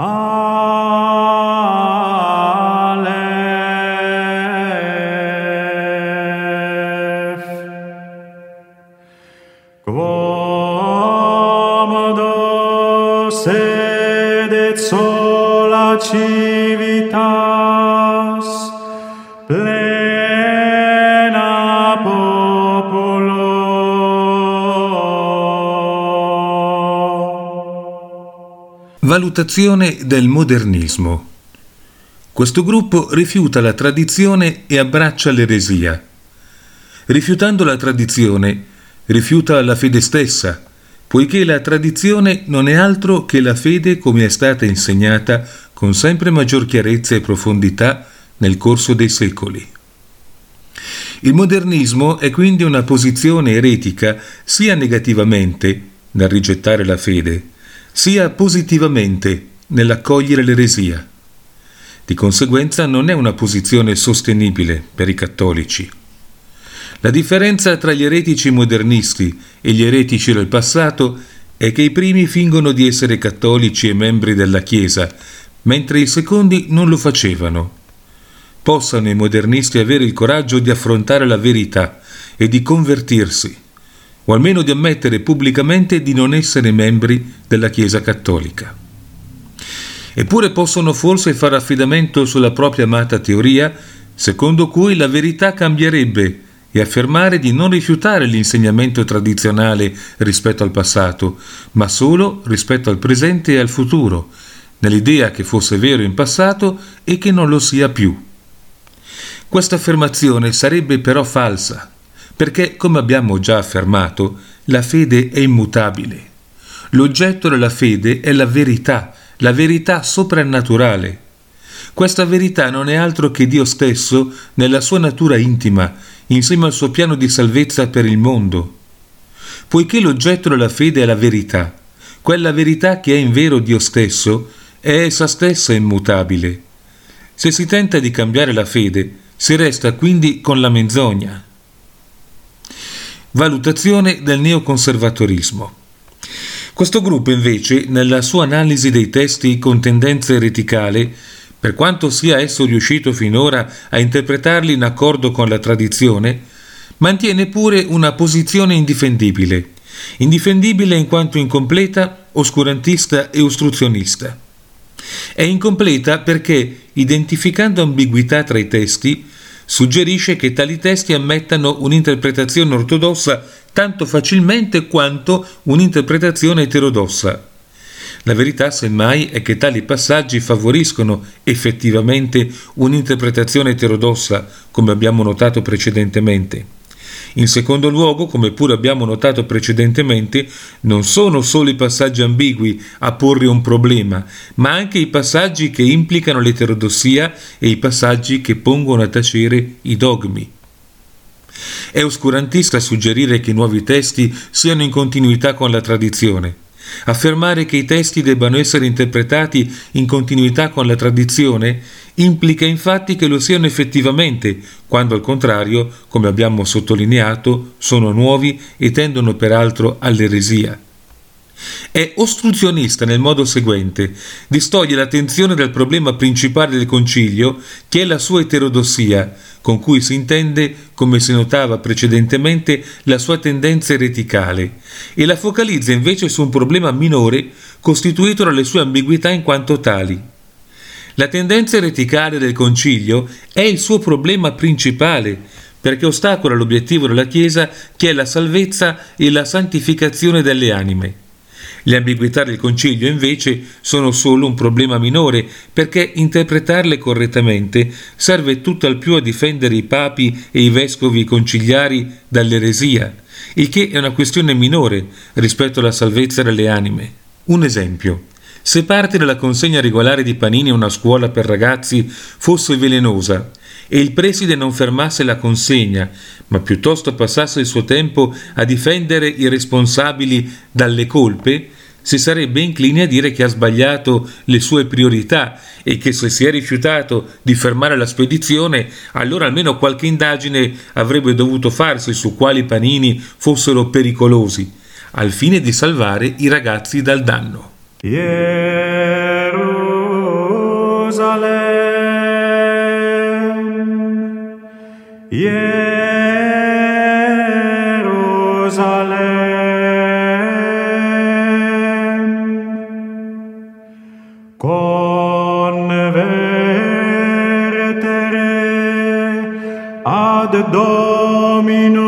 Aleph Quam do sede sola civi Valutazione del modernismo. Questo gruppo rifiuta la tradizione e abbraccia l'eresia. Rifiutando la tradizione, rifiuta la fede stessa, poiché la tradizione non è altro che la fede come è stata insegnata con sempre maggior chiarezza e profondità nel corso dei secoli. Il modernismo è quindi una posizione eretica sia negativamente, nel rigettare la fede, sia positivamente nell'accogliere l'eresia. Di conseguenza non è una posizione sostenibile per i cattolici. La differenza tra gli eretici modernisti e gli eretici del passato è che i primi fingono di essere cattolici e membri della Chiesa, mentre i secondi non lo facevano. Possano i modernisti avere il coraggio di affrontare la verità e di convertirsi o almeno di ammettere pubblicamente di non essere membri della Chiesa cattolica. Eppure possono forse fare affidamento sulla propria amata teoria, secondo cui la verità cambierebbe e affermare di non rifiutare l'insegnamento tradizionale rispetto al passato, ma solo rispetto al presente e al futuro, nell'idea che fosse vero in passato e che non lo sia più. Questa affermazione sarebbe però falsa, perché, come abbiamo già affermato, la fede è immutabile. L'oggetto della fede è la verità, la verità soprannaturale. Questa verità non è altro che Dio stesso nella sua natura intima, insieme al suo piano di salvezza per il mondo. Poiché l'oggetto della fede è la verità, quella verità che è in vero Dio stesso, è essa stessa immutabile. Se si tenta di cambiare la fede, si resta quindi con la menzogna. Valutazione del neoconservatorismo. Questo gruppo invece, nella sua analisi dei testi con tendenza ereticale, per quanto sia esso riuscito finora a interpretarli in accordo con la tradizione, mantiene pure una posizione indifendibile, indifendibile in quanto incompleta, oscurantista e ostruzionista. È incompleta perché, identificando ambiguità tra i testi, suggerisce che tali testi ammettano un'interpretazione ortodossa tanto facilmente quanto un'interpretazione eterodossa. La verità, semmai, è che tali passaggi favoriscono effettivamente un'interpretazione eterodossa, come abbiamo notato precedentemente. In secondo luogo, come pure abbiamo notato precedentemente, non sono solo i passaggi ambigui a porre un problema, ma anche i passaggi che implicano l'eterodossia e i passaggi che pongono a tacere i dogmi. È oscurantista suggerire che i nuovi testi siano in continuità con la tradizione. Affermare che i testi debbano essere interpretati in continuità con la tradizione implica infatti che lo siano effettivamente, quando al contrario, come abbiamo sottolineato, sono nuovi e tendono peraltro all'eresia. È ostruzionista nel modo seguente, distoglie l'attenzione dal problema principale del concilio, che è la sua eterodossia, con cui si intende, come si notava precedentemente, la sua tendenza ereticale, e la focalizza invece su un problema minore costituito dalle sue ambiguità in quanto tali. La tendenza ereticale del concilio è il suo problema principale, perché ostacola l'obiettivo della Chiesa che è la salvezza e la santificazione delle anime. Le ambiguità del concilio invece sono solo un problema minore, perché interpretarle correttamente serve tutt'al più a difendere i papi e i vescovi conciliari dall'eresia, il che è una questione minore rispetto alla salvezza delle anime. Un esempio. Se parte della consegna regolare di panini a una scuola per ragazzi fosse velenosa e il preside non fermasse la consegna, ma piuttosto passasse il suo tempo a difendere i responsabili dalle colpe, si sarebbe inclini a dire che ha sbagliato le sue priorità e che se si è rifiutato di fermare la spedizione, allora almeno qualche indagine avrebbe dovuto farsi su quali panini fossero pericolosi, al fine di salvare i ragazzi dal danno. Jerusalem. Convertere ad Domino